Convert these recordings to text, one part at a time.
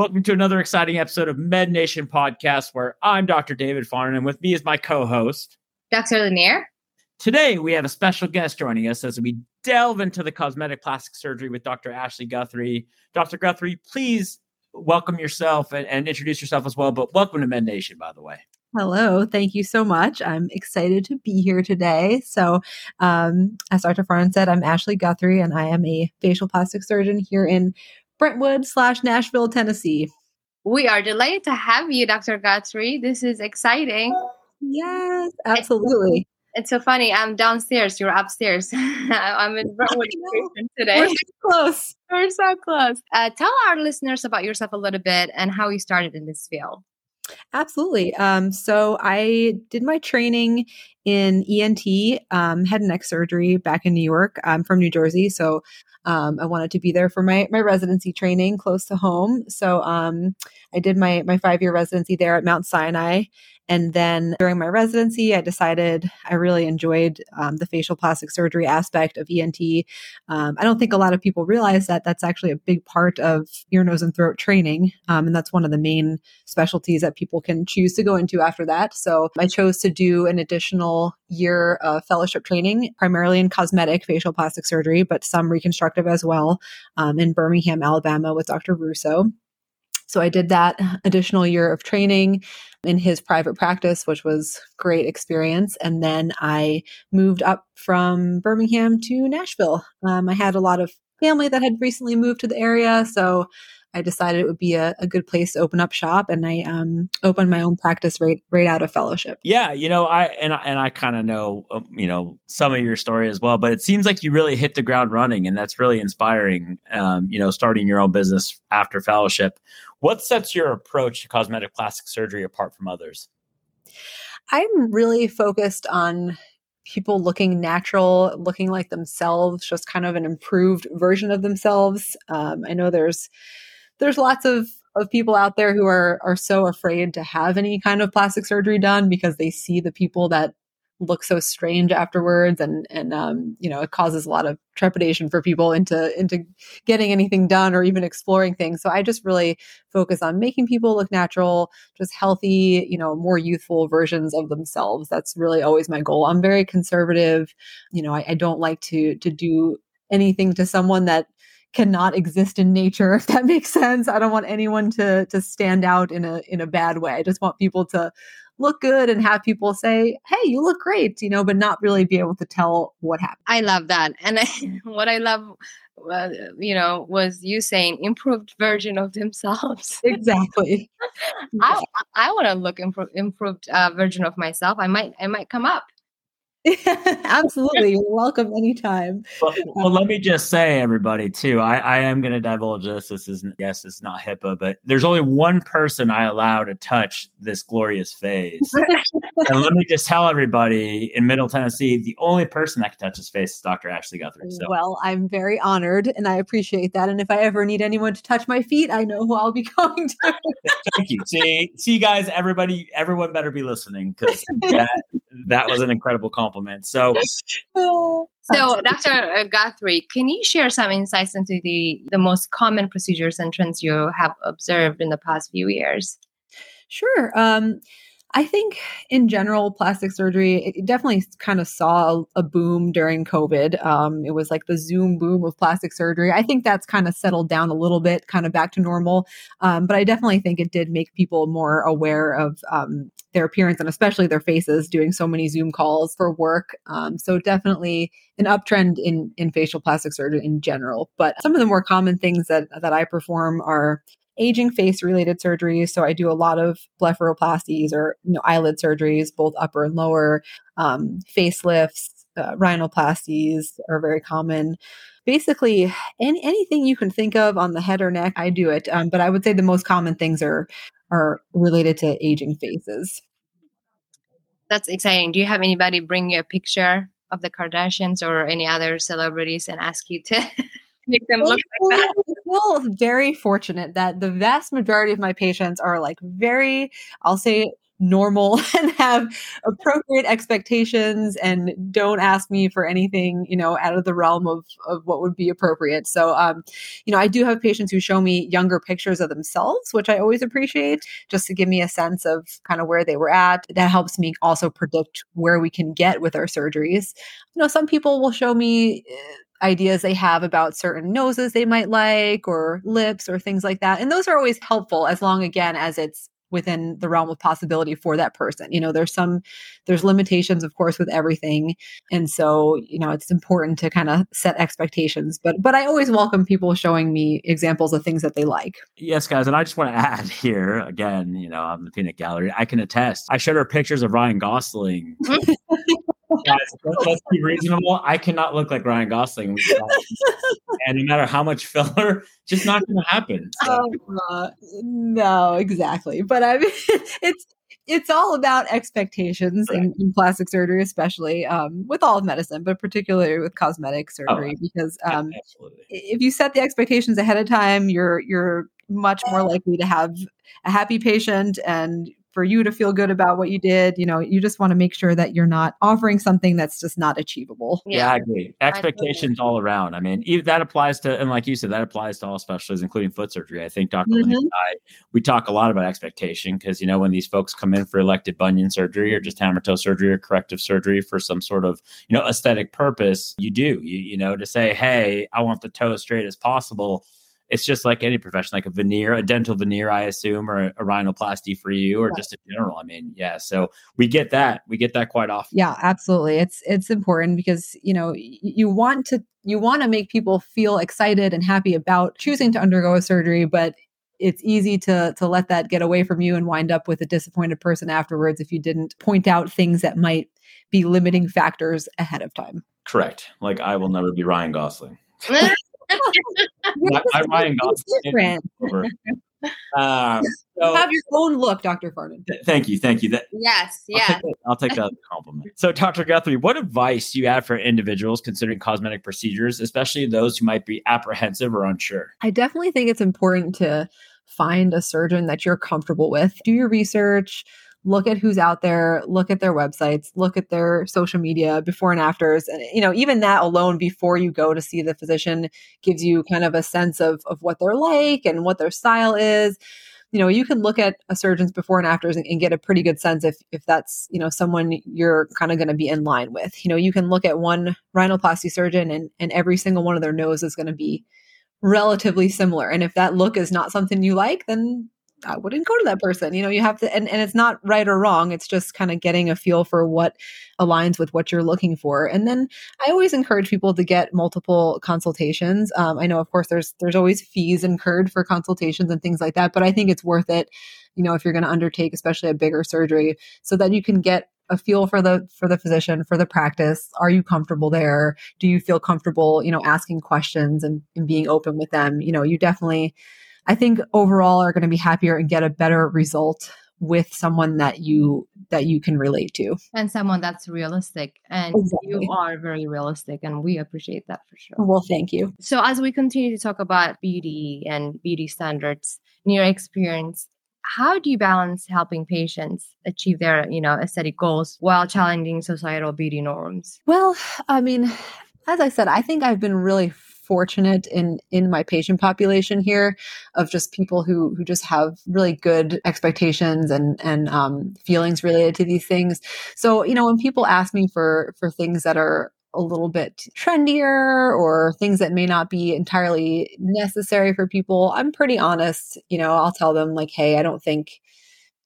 Welcome to another exciting episode of Med Nation Podcast, where I'm Dr. David Farnen, and with me is my co-host, Dr. Lanier. Today, we have a special guest joining us as we delve into the cosmetic plastic surgery with Dr. Ashley Guthrie. Dr. Guthrie, please welcome yourself and, and introduce yourself as well. But welcome to Med Nation, by the way. Hello, thank you so much. I'm excited to be here today. So, um, as Dr. Farnen said, I'm Ashley Guthrie, and I am a facial plastic surgeon here in Brentwood slash Nashville, Tennessee. We are delighted to have you, Dr. Guthrie. This is exciting. Yes, absolutely. It's so funny. I'm downstairs. You're upstairs. I'm in Brentwood today. We're so close. We're so close. Uh, tell our listeners about yourself a little bit and how you started in this field. Absolutely. Um, so I did my training in ENT, um, head and neck surgery back in New York. I'm from New Jersey, so um, I wanted to be there for my my residency training close to home. So um, I did my my five year residency there at Mount Sinai, and then during my residency, I decided I really enjoyed um, the facial plastic surgery aspect of ENT. Um, I don't think a lot of people realize that that's actually a big part of ear, nose, and throat training. Um, and that's one of the main specialties that people can choose to go into after that. So I chose to do an additional year of fellowship training, primarily in cosmetic facial plastic surgery, but some reconstructive as well um, in Birmingham, Alabama with Dr. Russo. So I did that additional year of training in his private practice, which was great experience. And then I moved up from Birmingham to Nashville. Um, I had a lot of family that had recently moved to the area, so I decided it would be a, a good place to open up shop, and I um, opened my own practice right right out of fellowship. Yeah, you know, I and and I kind of know um, you know some of your story as well, but it seems like you really hit the ground running, and that's really inspiring. Um, you know, starting your own business after fellowship. What sets your approach to cosmetic plastic surgery apart from others? I'm really focused on people looking natural, looking like themselves, just kind of an improved version of themselves. Um, I know there's there's lots of of people out there who are are so afraid to have any kind of plastic surgery done because they see the people that look so strange afterwards and and um, you know it causes a lot of trepidation for people into into getting anything done or even exploring things. So i just really focus on making people look natural just healthy you know more youthful versions of themselves. That's really always my goal. I'm very conservative. You know i, I don't like to to do anything to someone that cannot exist in nature if that makes sense. I don't want anyone to to stand out in a in a bad way. I just want people to look good and have people say, "Hey, you look great," you know, but not really be able to tell what happened. I love that, and I, what I love, uh, you know, was you saying improved version of themselves. Exactly. I I want to look improved improved uh, version of myself. I might I might come up. Absolutely. You're welcome anytime. Well, uh, well, let me just say, everybody, too, I, I am going to divulge this. This isn't, yes, it's not HIPAA, but there's only one person I allow to touch this glorious face. and let me just tell everybody in Middle Tennessee, the only person that can touch his face is Dr. Ashley Guthrie. So. Well, I'm very honored and I appreciate that. And if I ever need anyone to touch my feet, I know who I'll be going to. Thank you. See, see, guys, everybody, everyone better be listening because that, that was an incredible compliment compliment. So, so Dr. Guthrie, can you share some insights into the the most common procedures and trends you have observed in the past few years? Sure. Um, I think in general, plastic surgery it definitely kind of saw a, boom during COVID. Um, it was like the Zoom boom of plastic surgery. I think that's kind of settled down a little bit, kind of back to normal. Um, but I definitely think it did make people more aware of um, their appearance and especially their faces doing so many Zoom calls for work. Um, so definitely an uptrend in in facial plastic surgery in general. But some of the more common things that that I perform are aging face related surgeries. So I do a lot of blepharoplasties or you know, eyelid surgeries, both upper and lower, um, facelifts, uh, rhinoplasties are very common. Basically, any, anything you can think of on the head or neck, I do it. Um, but I would say the most common things are are related to aging faces. That's exciting. Do you have anybody bring you a picture of the Kardashians or any other celebrities and ask you to make them look like that? I feel very fortunate that the vast majority of my patients are like very, I'll say, normal and have appropriate expectations and don't ask me for anything, you know, out of the realm of, of what would be appropriate. So, um, you know, I do have patients who show me younger pictures of themselves, which I always appreciate just to give me a sense of kind of where they were at. That helps me also predict where we can get with our surgeries. You know, some people will show me eh, ideas they have about certain noses they might like or lips or things like that. And those are always helpful as long again as it's within the realm of possibility for that person. You know, there's some there's limitations of course with everything. And so, you know, it's important to kind of set expectations. But but I always welcome people showing me examples of things that they like. Yes, guys, and I just want to add here again, you know, I'm the peanut gallery. I can attest. I showed her pictures of Ryan Gosling. Guys, let's be reasonable. I cannot look like Ryan Gosling, and no matter how much filler, just not going to happen. So. Uh, no, exactly. But I mean, it's it's all about expectations right. in, in, plastic surgery, especially um, with all of medicine, but particularly with cosmetic oh, surgery, oh, because um, if you set the expectations ahead of time, you're you're much more likely to have a happy patient and for you to feel good about what you did. You know, you just want to make sure that you're not offering something that's just not achievable. Yeah, yeah I agree. Expectations I all around. I mean, that applies to, and like you said, that applies to all specialties, including foot surgery. I think Dr. Mm-hmm. I, we talk a lot about expectation because, you know, when these folks come in for elective bunion surgery or just hammer toe surgery or corrective surgery for some sort of, you know, aesthetic purpose, you do, you, you know, to say, hey, I want the toe as straight as possible it's just like any profession, like a veneer, a dental veneer, I assume, or a, rhinoplasty for you, or right. just in general. I mean, yeah. So we get that. We get that quite often. Yeah, absolutely. It's it's important because you know you want to you want to make people feel excited and happy about choosing to undergo a surgery, but it's easy to to let that get away from you and wind up with a disappointed person afterwards if you didn't point out things that might be limiting factors ahead of time. Correct. Like I will never be Ryan Gosling. I, Ryan Gosling. Um, so, have your own look, Dr. Farnen. Th- thank you, thank you. That, yes, yeah. I'll take, that, I'll take that compliment. So, Dr. Guthrie, what advice do you have for individuals considering cosmetic procedures, especially those who might be apprehensive or unsure? I definitely think it's important to find a surgeon that you're comfortable with. Do your research look at who's out there, look at their websites, look at their social media before and afters. And, you know, even that alone before you go to see the physician gives you kind of a sense of, of what they're like and what their style is. You know, you can look at a surgeon's before and afters and, and get a pretty good sense if, if that's, you know, someone you're kind of going to be in line with. You know, you can look at one rhinoplasty surgeon and, and every single one of their nose is going to be relatively similar. And if that look is not something you like, then I wouldn't go to that person. You know, you have to, and, and it's not right or wrong. It's just kind of getting a feel for what aligns with what you're looking for. And then I always encourage people to get multiple consultations. Um, I know, of course, there's there's always fees incurred for consultations and things like that, but I think it's worth it. You know, if you're going to undertake, especially a bigger surgery, so that you can get a feel for the for the physician for the practice are you comfortable there do you feel comfortable you know asking questions and, and being open with them you know you definitely I think overall are going to be happier and get a better result with someone that you that you can relate to. And someone that's realistic and exactly. you are very realistic and we appreciate that for sure. Well thank you. So as we continue to talk about beauty and beauty standards in your experience how do you balance helping patients achieve their you know aesthetic goals while challenging societal beauty norms? Well i mean as i said i think i've been really fortunate in in my patient population here of just people who who just have really good expectations and and um, feelings related to these things. So you know when people ask me for for things that are a little bit trendier or things that may not be entirely necessary for people, I'm pretty honest. You know, I'll tell them like, hey, I don't think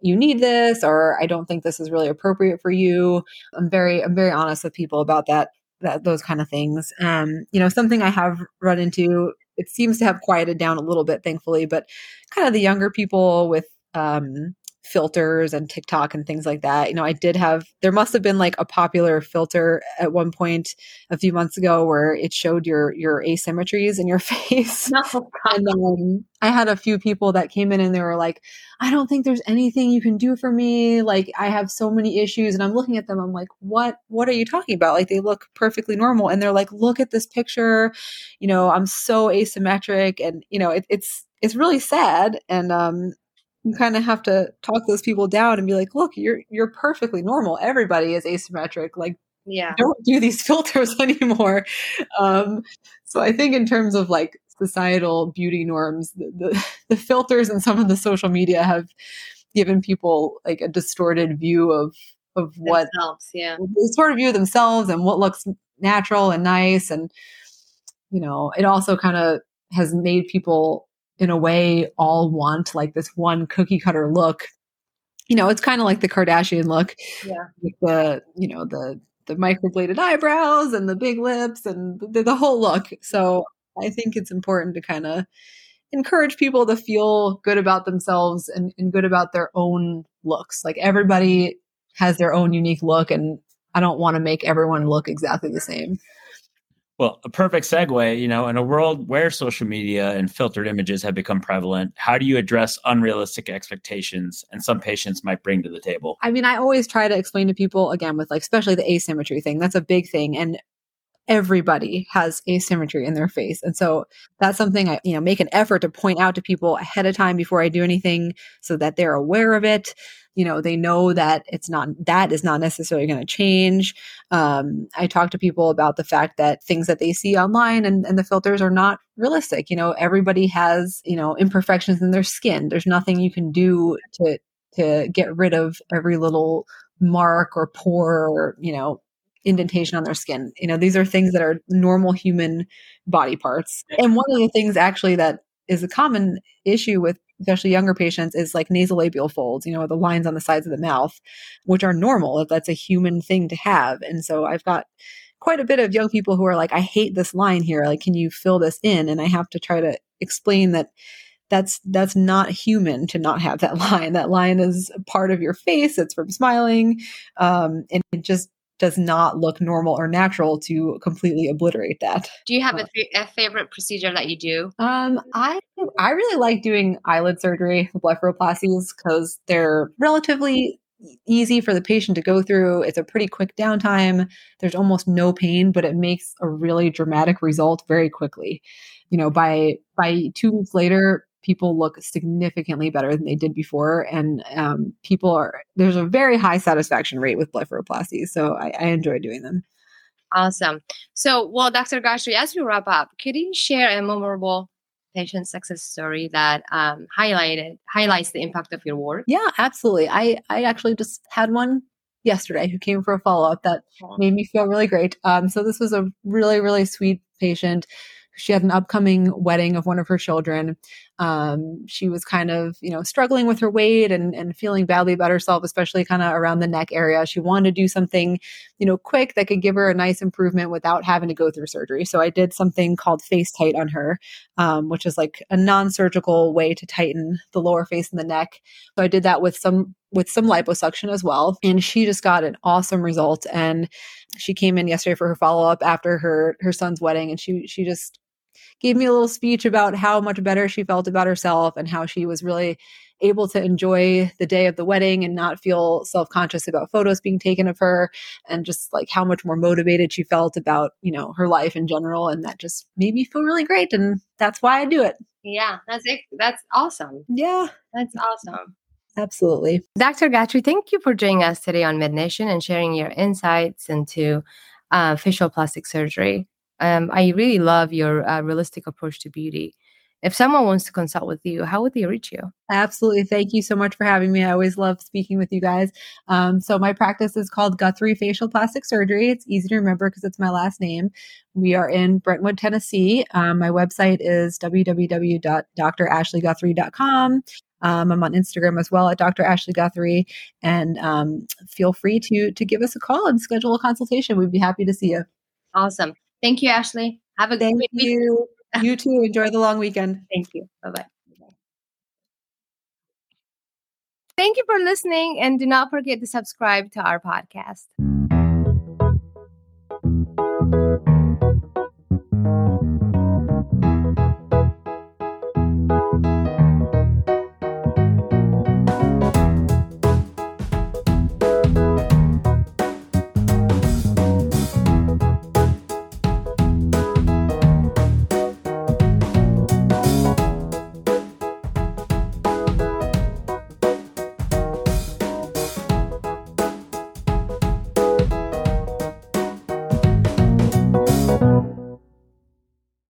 you need this or I don't think this is really appropriate for you. I'm very I'm very honest with people about that that those kind of things. Um, you know, something I have run into. It seems to have quieted down a little bit, thankfully, but kind of the younger people with um, filters and TikTok and things like that. You know, I did have there must have been like a popular filter at one point a few months ago where it showed your your asymmetries in your face. No, and I had a few people that came in and they were like, I don't think there's anything you can do for me. Like I have so many issues and I'm looking at them I'm like, "What what are you talking about?" Like they look perfectly normal and they're like, "Look at this picture. You know, I'm so asymmetric and you know, it, it's it's really sad and um you kind of have to talk those people down and be like, look, you're you're perfectly normal. Everybody is asymmetric. Like yeah don't do these filters anymore. Um, so I think in terms of like societal beauty norms, the, the, the filters and some of the social media have given people like a distorted view of of what themselves, yeah sort of view themselves and what looks natural and nice and you know it also kind of has made people in a way all want like this one cookie cutter look. You know it's kind of like the kardashian look. Yeah. With the you know the the microbladed eyebrows and the big lips and the, the whole look. So i think it's important to kind of encourage people to feel good about themselves and, and good about their own looks. Like everybody has their own unique look and I don't want to make everyone look exactly the same. Well, a perfect segue, you know, in a world where social media and filtered images have become prevalent, how do you address unrealistic expectations and some patients might bring to the table? I mean, I always try to explain to people again with like especially the asymmetry thing. That's a big thing and everybody has asymmetry in their face. And so that's something I, you know, make an effort to point out to people ahead of time before I do anything so that they're aware of it you know they know that it's not that is not necessarily going to change. Um, i talk to people about the fact that things that they see online and, and the filters are not realistic you know everybody has you know imperfections in their skin. There's nothing you can do to to get rid of every little mark or pore or you know indentation on their skin. You know these are things that are normal human body parts. And one of the things actually that is a common issue with especially younger patients, is like nasolabial folds, you know, the lines on the sides of the mouth, which are normal. That's a human thing to have. And so I've got quite a bit of young people who are like, I hate this line here. Like, can you fill this in? And I have to try to explain that that's that's not human to not have that line. That line is part of your face. It's from smiling, um, and it just does not look normal or natural to completely obliterate that. Do you have a, th- a favorite procedure that you do? Um, I I really like doing eyelid surgery, blepharoplasties, because they're relatively easy for the patient to go through. It's a pretty quick downtime. There's almost no pain, but it makes a really dramatic result very quickly. You know, by by two weeks later, people look significantly better than they did before. And um, people are there's a very high satisfaction rate with blepharoplasty. So I, I enjoy doing them. Awesome. So well dr Guthrie as we wrap up could you share a memorable patient success story that um, highlighted highlights the impact of your work? Yeah absolutely. I i actually just had one yesterday who came for a follow-up that made me feel really great. Um, so this was a really really sweet patient. She had an upcoming wedding of one of her children. Um, she was kind of, you know, struggling with her weight and, and feeling badly about herself, especially kind of around the neck area. She wanted to do something, you know, quick that could give her a nice improvement without having to go through surgery. So I did something called FaceTite on her, um, which is like a non-surgical way to tighten the lower face and the neck. So I did that with some with some liposuction as well. And she just got an awesome result. And she came in yesterday for her follow up after her her son's wedding, and she she just gave me a little speech about how much better she felt about herself and how she was really able to enjoy the day of the wedding and not feel self-conscious about photos being taken of her and just like how much more motivated she felt about you know her life in general. And that just made me feel really great and that's why i do it. Yeah that's it that's awesome. Yeah. That's awesome. Absolutely. Dr Guthrie thank you for joining us today on Med Nation and sharing your insights into uh, facial plastic surgery um, I really love your uh, realistic approach to beauty. If someone wants to consult with you, how would they reach you? Absolutely. Thank you so much for having me. I always love speaking with you guys. Um, so, my practice is called Guthrie Facial Plastic Surgery. It's easy to remember because it's my last name. We are in Brentwood, Tennessee. Um, my website is www.drashleyguthrie.com. Um, I'm on Instagram as well at Dr. Ashley Guthrie, and um, feel free to to give us a call and schedule a consultation. We'd be happy to see you. Awesome. Thank you, Ashley. Have a Thank great you. Week. you too. Enjoy the long weekend. Thank you. Bye bye. Thank you for listening and do not forget to subscribe to our podcast.